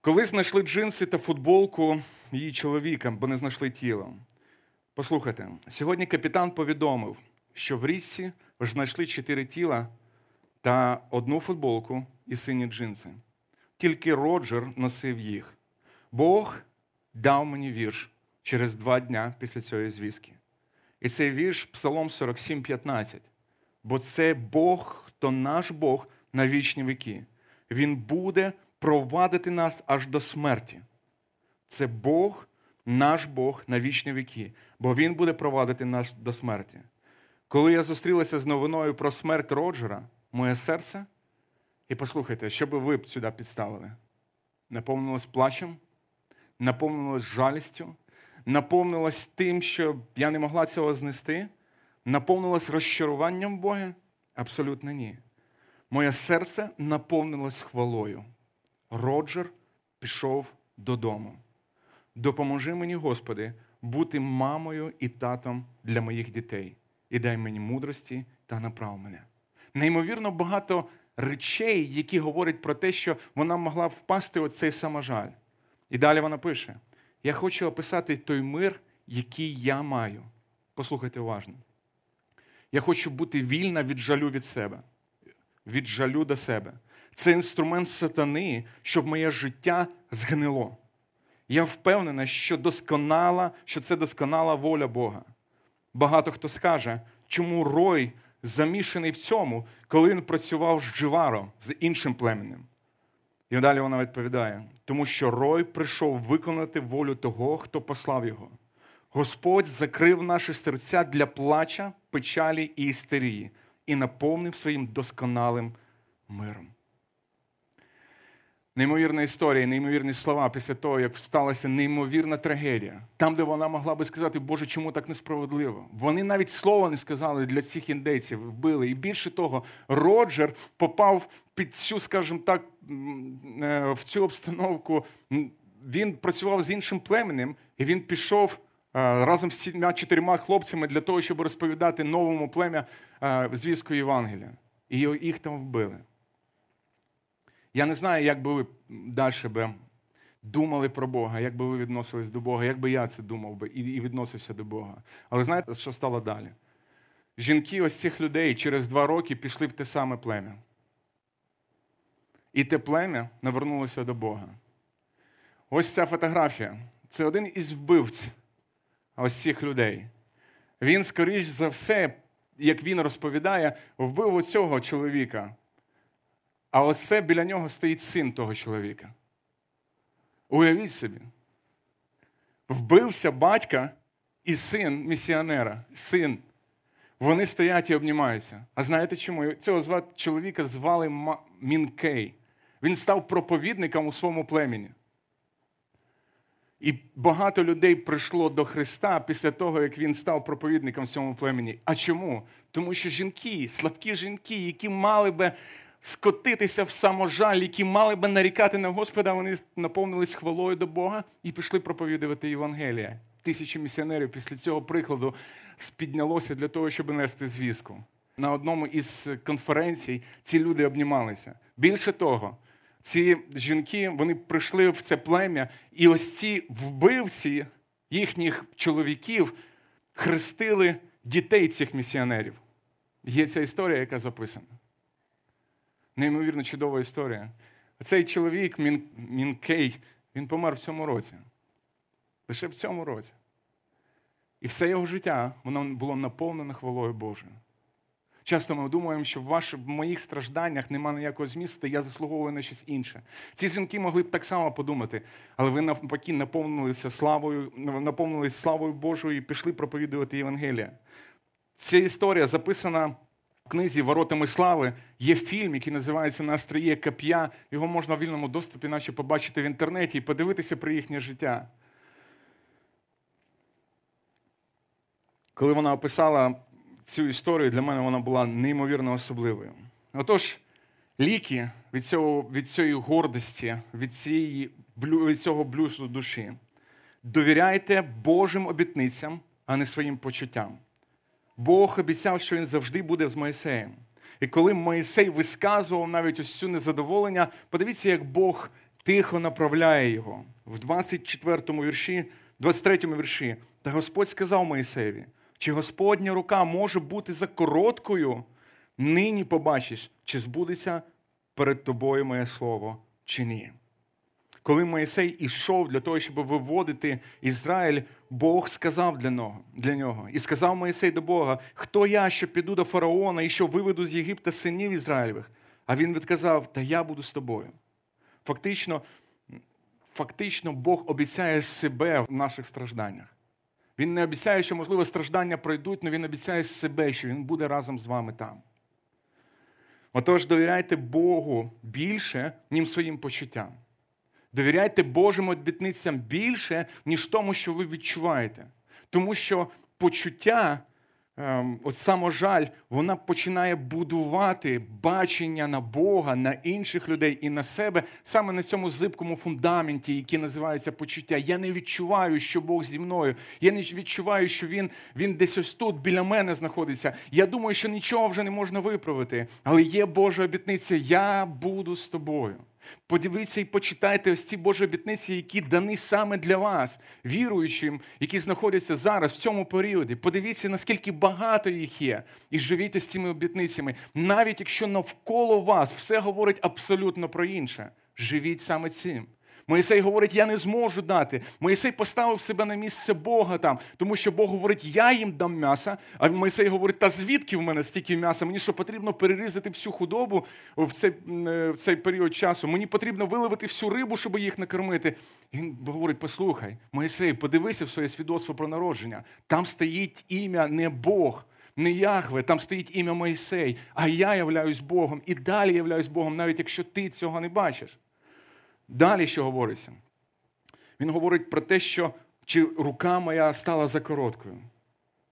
Коли знайшли джинси та футболку її чоловіка, бо не знайшли тіло. Послухайте, сьогодні капітан повідомив, що в річці знайшли чотири тіла та одну футболку і сині джинси тільки Роджер носив їх. Бог дав мені вірш через два дня після цієї звістки. І цей вірш Псалом 47, 15. Бо це Бог, хто наш Бог, на вічні віки. Він буде провадити нас аж до смерті. Це Бог, наш Бог на вічні віки, бо Він буде провадити нас до смерті. Коли я зустрілася з новиною про смерть Роджера, моє серце, і послухайте, що би ви сюди підставили? Наповнилось плачем, наповнилось жалістю, наповнилось тим, що я не могла цього знести, наповнилось розчаруванням Бога? Абсолютно ні. Моє серце наповнилось хвалою. Роджер пішов додому. Допоможи мені, Господи, бути мамою і татом для моїх дітей. І дай мені мудрості та направ мене. Неймовірно багато речей, які говорять про те, що вона могла впасти у цей саможаль. І далі вона пише: Я хочу описати той мир, який я маю. Послухайте уважно. Я хочу бути вільна від жалю від себе, від жалю до себе. Це інструмент сатани, щоб моє життя згнило. Я впевнена, що досконала, що це досконала воля Бога. Багато хто скаже, чому Рой замішаний в цьому, коли він працював з Дживаром, з іншим племенем. І далі вона відповідає: тому що Рой прийшов виконати волю того, хто послав його. Господь закрив наші серця для плача, печалі і істерії і наповнив своїм досконалим миром. Неймовірна історія, неймовірні слова після того, як сталася неймовірна трагедія. Там, де вона могла би сказати, Боже, чому так несправедливо? Вони навіть слова не сказали для цих індейців, вбили. І більше того, Роджер попав під цю, скажімо так, е, в цю обстановку. Він працював з іншим племенем, і він пішов е, разом з цими чотирма хлопцями для того, щоб розповідати новому плем'я е, звістку Євангелія. І їх там вбили. Я не знаю, як би ви далі би думали про Бога, як би ви відносились до Бога, як би я це думав би і відносився до Бога. Але знаєте, що стало далі? Жінки ось цих людей через два роки пішли в те саме плем'я. І те плем'я навернулося до Бога. Ось ця фотографія. Це один із вбивць ось цих людей. Він, скоріш за все, як він розповідає, вбив оцього чоловіка. А оце біля нього стоїть син того чоловіка. Уявіть собі, вбився батька і син місіонера, син. Вони стоять і обнімаються. А знаєте чому? Цього чоловіка звали Мінкей. Він став проповідником у своєму племені. І багато людей прийшло до Христа після того, як він став проповідником в цьому племені. А чому? Тому що жінки, слабкі жінки, які мали би скотитися в саможаль, які мали би нарікати на Господа, вони наповнились хвалою до Бога і пішли проповідувати Євангелія. Тисячі місіонерів після цього прикладу спіднялося для того, щоб нести звістку. На одному із конференцій ці люди обнімалися. Більше того, ці жінки вони прийшли в це плем'я, і ось ці вбивці їхніх чоловіків хрестили дітей цих місіонерів. Є ця історія, яка записана. Неймовірно чудова історія. Цей чоловік, Мін, Мінкей, він помер в цьому році. Лише в цьому році. І все його життя воно було наповнено хвалою Божою. Часто ми думаємо, що в, ваш, в моїх стражданнях немає ніякого змісту, я заслуговую на щось інше. Ці жінки могли б так само подумати, але ви навпаки наповнилися славою, наповнилися славою Божою і пішли проповідувати Євангелія. Ця історія записана в книзі Воротами слави є фільм, який називається На кап'я. Його можна в вільному доступі наче побачити в інтернеті і подивитися про їхнє життя. Коли вона описала цю історію, для мене вона була неймовірно особливою. Отож, ліки від цього, від цієї гордості, від, цієї, від цього блюзу душі. Довіряйте Божим обітницям, а не своїм почуттям. Бог обіцяв, що він завжди буде з Моїсеєм. І коли Моїсей висказував навіть ось цю незадоволення, подивіться, як Бог тихо направляє його. В 24 му вірші, 23 му вірші, та Господь сказав Моїсеєві, чи Господня рука може бути за короткою, нині побачиш, чи збудеться перед тобою моє слово, чи ні. Коли Моїсей ішов для того, щоб виводити Ізраїль, Бог сказав для нього. І сказав Моїсей до Бога: Хто я, що піду до фараона і що виведу з Єгипта синів Ізраїльових? А він відказав: Та я буду з тобою. Фактично, фактично, Бог обіцяє себе в наших стражданнях. Він не обіцяє, що, можливо, страждання пройдуть, але він обіцяє себе, що Він буде разом з вами там. Отож, довіряйте Богу більше, ніж своїм почуттям. Довіряйте Божим обітницям більше, ніж тому, що ви відчуваєте. Тому що почуття Ем, от саможаль, вона починає будувати бачення на Бога, на інших людей і на себе саме на цьому зибкому фундаменті, який називається почуття. Я не відчуваю, що Бог зі мною. Я не відчуваю, що Він він десь ось тут біля мене знаходиться. Я думаю, що нічого вже не можна виправити. Але є Божа обітниця, я буду з тобою. Подивіться і почитайте ось ці Божі обітниці, які дані саме для вас, віруючим, які знаходяться зараз в цьому періоді. Подивіться, наскільки багато їх є, і живіть з цими обітницями. Навіть якщо навколо вас все говорить абсолютно про інше, живіть саме цим. Моїсей говорить, я не зможу дати. Моїсей поставив себе на місце Бога там, тому що Бог говорить, я їм дам м'яса. А Моїсей говорить, та звідки в мене стільки м'яса? Мені що потрібно перерізати всю худобу в цей е, в цей період часу. Мені потрібно виловити всю рибу, щоб їх накормити. І Він говорить: послухай, Моїсей, подивися в своє свідоцтво про народження. Там стоїть ім'я не Бог. Не Яхве, там стоїть ім'я Моїсей, а я являюсь Богом і далі являюсь Богом, навіть якщо ти цього не бачиш. Далі що говориться? Він говорить про те, що чи рука моя стала за короткою.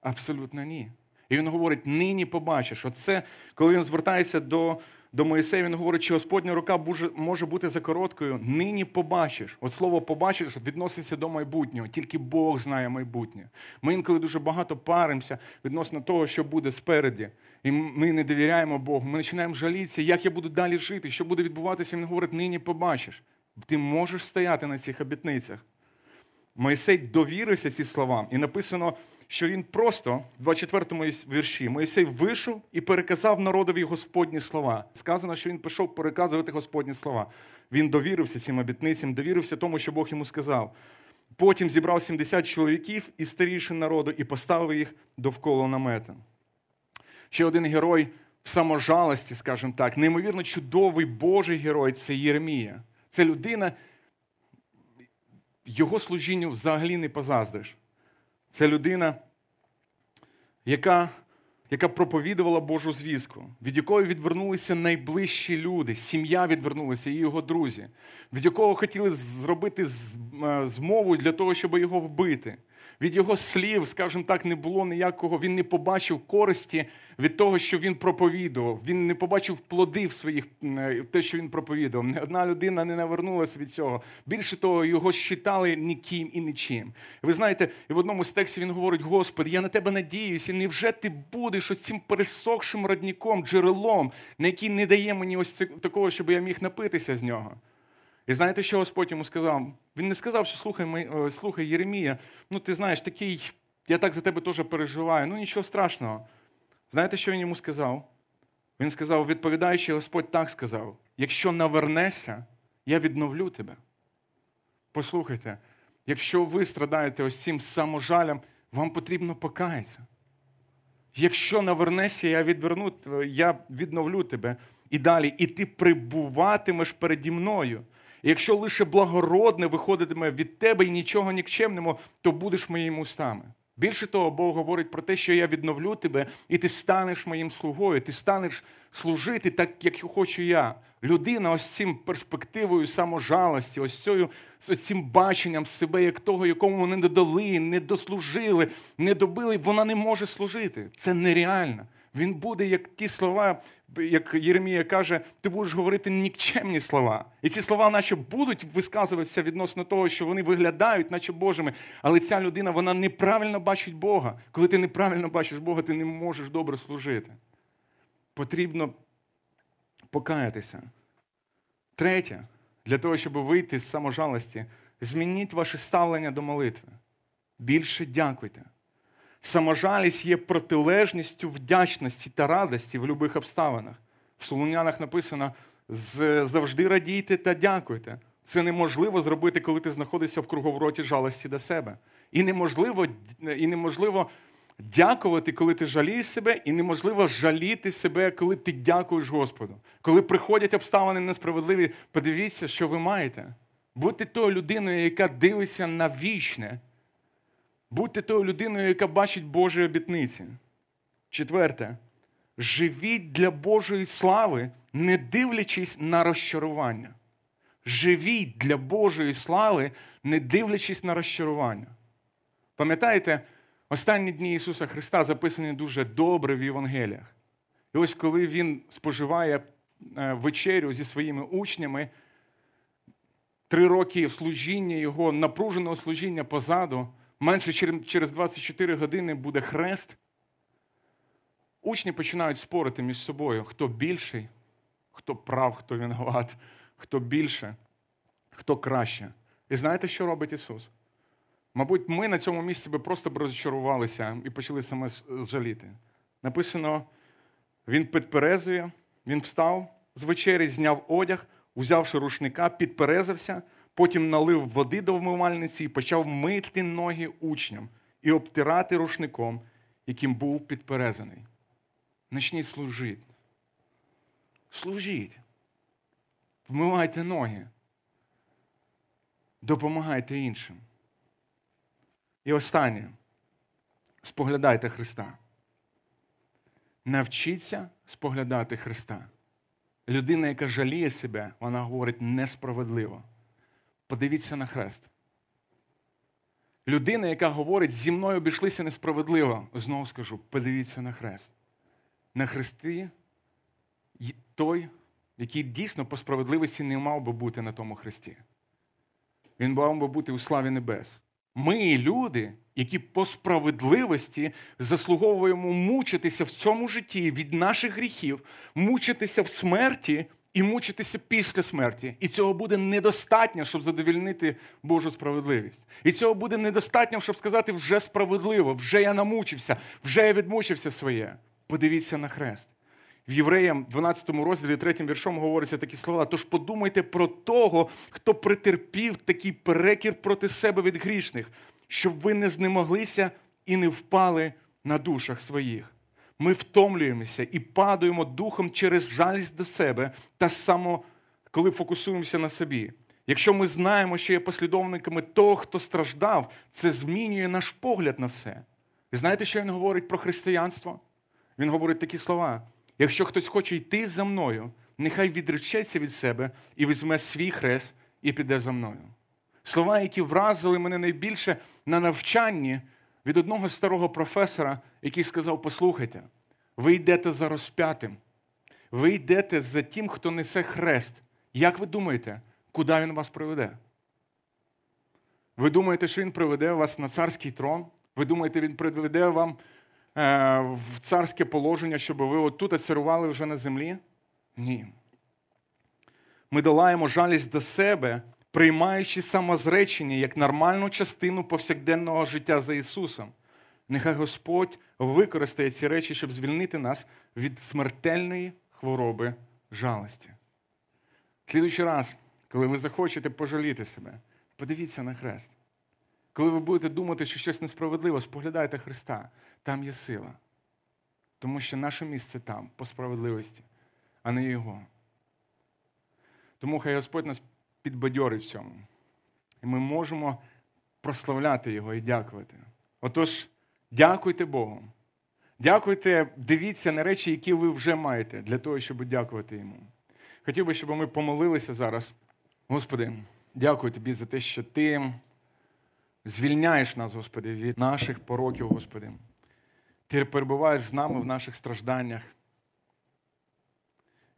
Абсолютно ні. І він говорить: нині побачиш. Оце, коли він звертається до до Моїсея, він говорить, що Господня рука може бути за короткою. Нині побачиш. От слово побачиш відноситься до майбутнього. Тільки Бог знає майбутнє. Ми інколи дуже багато паримося відносно того, що буде спереді. І ми не довіряємо Богу. Ми починаємо жалітися, як я буду далі жити, що буде відбуватися. Він говорить, нині побачиш. Ти можеш стояти на цих обітницях. Моїсей довірився ці словам, і написано, що він просто, в 24 вірші, Моїсей вийшов і переказав народові Господні слова. Сказано, що він пішов переказувати Господні слова. Він довірився цим обітницям, довірився тому, що Бог йому сказав. Потім зібрав 70 чоловіків із старішин народу і поставив їх довкола намета. Ще один герой в саможалості, скажімо так, неймовірно чудовий Божий герой це Єремія. Це людина, його служінню взагалі не позаздриш. Це людина, яка яка проповідувала Божу звістку, від якої відвернулися найближчі люди, сім'я відвернулася і його друзі, від якого хотіли зробити е, змову для того, щоб його вбити. Від його слів, скажімо так, не було ніякого, він не побачив користі від того, що він проповідував. Він не побачив плодів своїх, е, те, що він проповідував. Ні одна людина не навернулася від цього. Більше того, його щитали ніким і нічим. Ви знаєте, і в одному з текстів він говорить: Господи, я на тебе надіюся, невже ти будеш ось цим пересохшим родником, джерелом, на який не дає мені ось такого, щоб я міг напитися з нього. І знаєте, що Господь йому сказав? Він не сказав, що слухай, е, слухай, Єремія, ну ти знаєш, такий, я так за тебе теж переживаю, ну нічого страшного. Знаєте, що він йому сказав? Він сказав, відповідаючи, Господь так сказав: якщо навернешся, я відновлю тебе. Послухайте, якщо ви страдаєте ось цим саможалем, вам потрібно покаятися. Якщо навернешся, я я відновлю тебе і далі, і ти прибуватимеш переді мною. Якщо лише благородне виходитиме від тебе і нічого нікчемному, то будеш моїми устами. Більше того, Бог говорить про те, що я відновлю тебе, і ти станеш моїм слугою, ти станеш служити так, як хочу я. Людина ось цим перспективою саможалості, ось цю, ось цим баченням себе, як того, якому вони не дали, не дослужили, не добили, вона не може служити. Це нереально. Він буде, як ті слова, як Єремія каже, ти будеш говорити нікчемні слова. І ці слова, наче будуть висказуватися відносно того, що вони виглядають, наче Божими. Але ця людина вона неправильно бачить Бога. Коли ти неправильно бачиш Бога, ти не можеш добре служити. Потрібно покаятися. Третє, для того, щоб вийти з саможалості, змініть ваше ставлення до молитви. Більше дякуйте. Саможалість є протилежністю вдячності та радості в будь-яких обставинах. В Солунянах написано завжди радійте та дякуйте. Це неможливо зробити, коли ти знаходишся в круговороті жалості до себе. І неможливо і неможливо дякувати, коли ти жалієш себе, і неможливо жаліти себе, коли ти дякуєш Господу. Коли приходять обставини несправедливі, подивіться, що ви маєте. Будьте тою людиною, яка дивиться на вічне. Будьте тою людиною, яка бачить Божі обітниці. Четверте. Живіть для Божої слави, не дивлячись на розчарування. Живіть для Божої слави, не дивлячись на розчарування. Пам'ятаєте, останні дні Ісуса Христа записані дуже добре в Євангеліях. І ось коли Він споживає е, вечерю зі своїми учнями, три роки служіння Його, напруженого служіння позаду, менше через 24 години буде хрест. Учні починають спорити між собою, хто більший, хто прав, хто винуват, хто більше, хто краще. І знаєте, що робить Ісус? Мабуть, ми на цьому місці би просто б розчарувалися і почали саме жаліти. Написано: Він підперезує, він встав з вечері, зняв одяг, узявши рушника, підперезався, потім налив води до вмивальниці і почав мити ноги учням і обтирати рушником, яким був підперезаний. Начніть служити. Служіть. Вмивайте ноги. Допомагайте іншим. І останнє. Споглядайте Христа. Навчіться споглядати Христа. Людина, яка жаліє себе, вона говорить несправедливо. Подивіться на хрест. Людина, яка говорить, зі мною обійшлися несправедливо, знову скажу, подивіться на хрест на хресті той, який дійсно по справедливості не мав би бути на тому хресті. Він мав би бути у славі небес. Ми, люди, які по справедливості заслуговуємо мучитися в цьому житті від наших гріхів, мучитися в смерті і мучитися після смерті. І цього буде недостатньо, щоб задовільнити Божу справедливість. І цього буде недостатньо, щоб сказати, вже справедливо, вже я намучився, вже я відмучився своє. Подивіться на хрест. В Євреям, 12 розділі, 3 віршом говориться такі слова. Тож подумайте про того, хто претерпів такий перекір проти себе від грішних, щоб ви не знемоглися і не впали на душах своїх. Ми втомлюємося і падаємо духом через жалість до себе, та само, коли фокусуємося на собі. Якщо ми знаємо, що є послідовниками того, хто страждав, це змінює наш погляд на все. І знаєте, що він говорить про християнство? Він говорить такі слова: якщо хтось хоче йти за мною, нехай відречеться від себе і візьме свій хрест і піде за мною. Слова, які вразили мене найбільше на навчанні від одного старого професора, який сказав: Послухайте, ви йдете за розп'ятим, ви йдете за тим, хто несе хрест. Як ви думаєте, куди він вас приведе? Ви думаєте, що він приведе вас на царський трон? Ви думаєте, він приведе вам Е, в царське положення, щоб ви отут царювали вже на землі? Ні. Ми долаємо жалість до себе, приймаючи самозречення як нормальну частину повсякденного життя за Ісусом. Нехай Господь використає ці речі, щоб звільнити нас від смертельної хвороби жалості. Слідуючий раз, коли ви захочете пожаліти себе, подивіться на хрест. Коли ви будете думати, що щось несправедливо, споглядайте Христа, там є сила. Тому що наше місце там, по справедливості, а не Його. Тому хай Господь нас підбадьорить в цьому. І ми можемо прославляти Його і дякувати. Отож, дякуйте Богу. Дякуйте, дивіться на речі, які ви вже маєте, для того, щоб дякувати Йому. Хотів би, щоб ми помолилися зараз. Господи, дякую Тобі за те, що Ти. Звільняєш нас, Господи, від наших пороків, Господи. Ти перебуваєш з нами в наших стражданнях.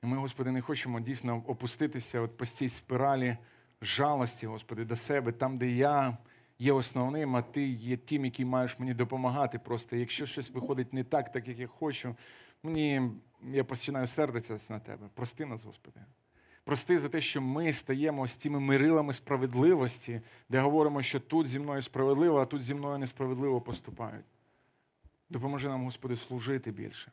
І ми, Господи, не хочемо дійсно опуститися от по цій спиралі жалості, Господи, до себе, там, де я є основним, а Ти є тим, який маєш мені допомагати. Просто якщо щось виходить не так, так як я хочу, мені я починаю сердитися на Тебе. Прости нас, Господи. Прости за те, що ми стаємо з тими мирилами справедливості, де говоримо, що тут зі мною справедливо, а тут зі мною несправедливо поступають. Допоможи нам, Господи, служити більше.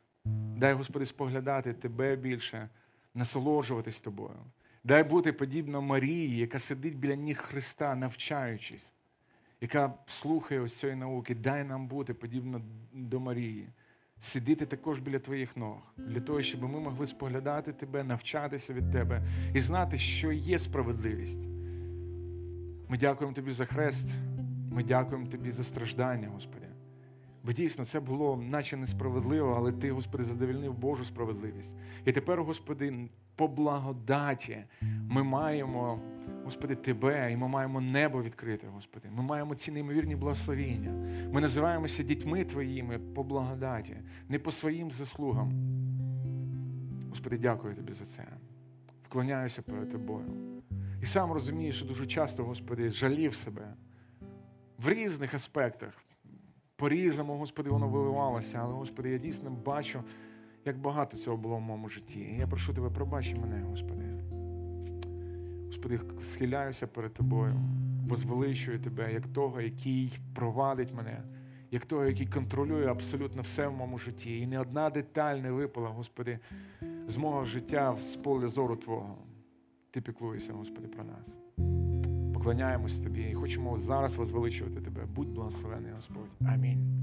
Дай, Господи, споглядати Тебе більше, насолоджуватись тобою. Дай бути подібно Марії, яка сидить біля ніг Христа, навчаючись. яка слухає ось цієї науки, дай нам бути подібно до Марії, сидіти також біля твоїх ног, для того, щоб ми могли споглядати тебе, навчатися від тебе і знати, що є справедливість. Ми дякуємо тобі за хрест, ми дякуємо тобі за страждання, Господи. Бо дійсно це було наче несправедливо, але Ти, Господи, задовільнив Божу справедливість. І тепер, Господи, по благодаті ми маємо, Господи, Тебе, і ми маємо небо відкрите, Господи. Ми маємо ці неймовірні благословіння. Ми називаємося дітьми Твоїми по благодаті, не по своїм заслугам. Господи, дякую Тобі за це. Вклоняюся перед Тобою. І сам розумію, що дуже часто, Господи, жалів себе в різних аспектах. По-різному, Господи, воно виливалося, але, Господи, я дійсно бачу, як багато цього було в моєму житті. І я прошу Тебе, пробачи мене, Господи. Господи, схиляюся перед Тобою, возвеличую Тебе, як того, який провадить мене, як того, який контролює абсолютно все в моєму житті. І не одна деталь не випала, Господи, з мого життя з поля зору Твого. Ти піклуєшся, Господи, про нас. Поклоняємось Тобі і хочемо зараз возвеличувати Тебе. Будь благословений, Господь. Амінь.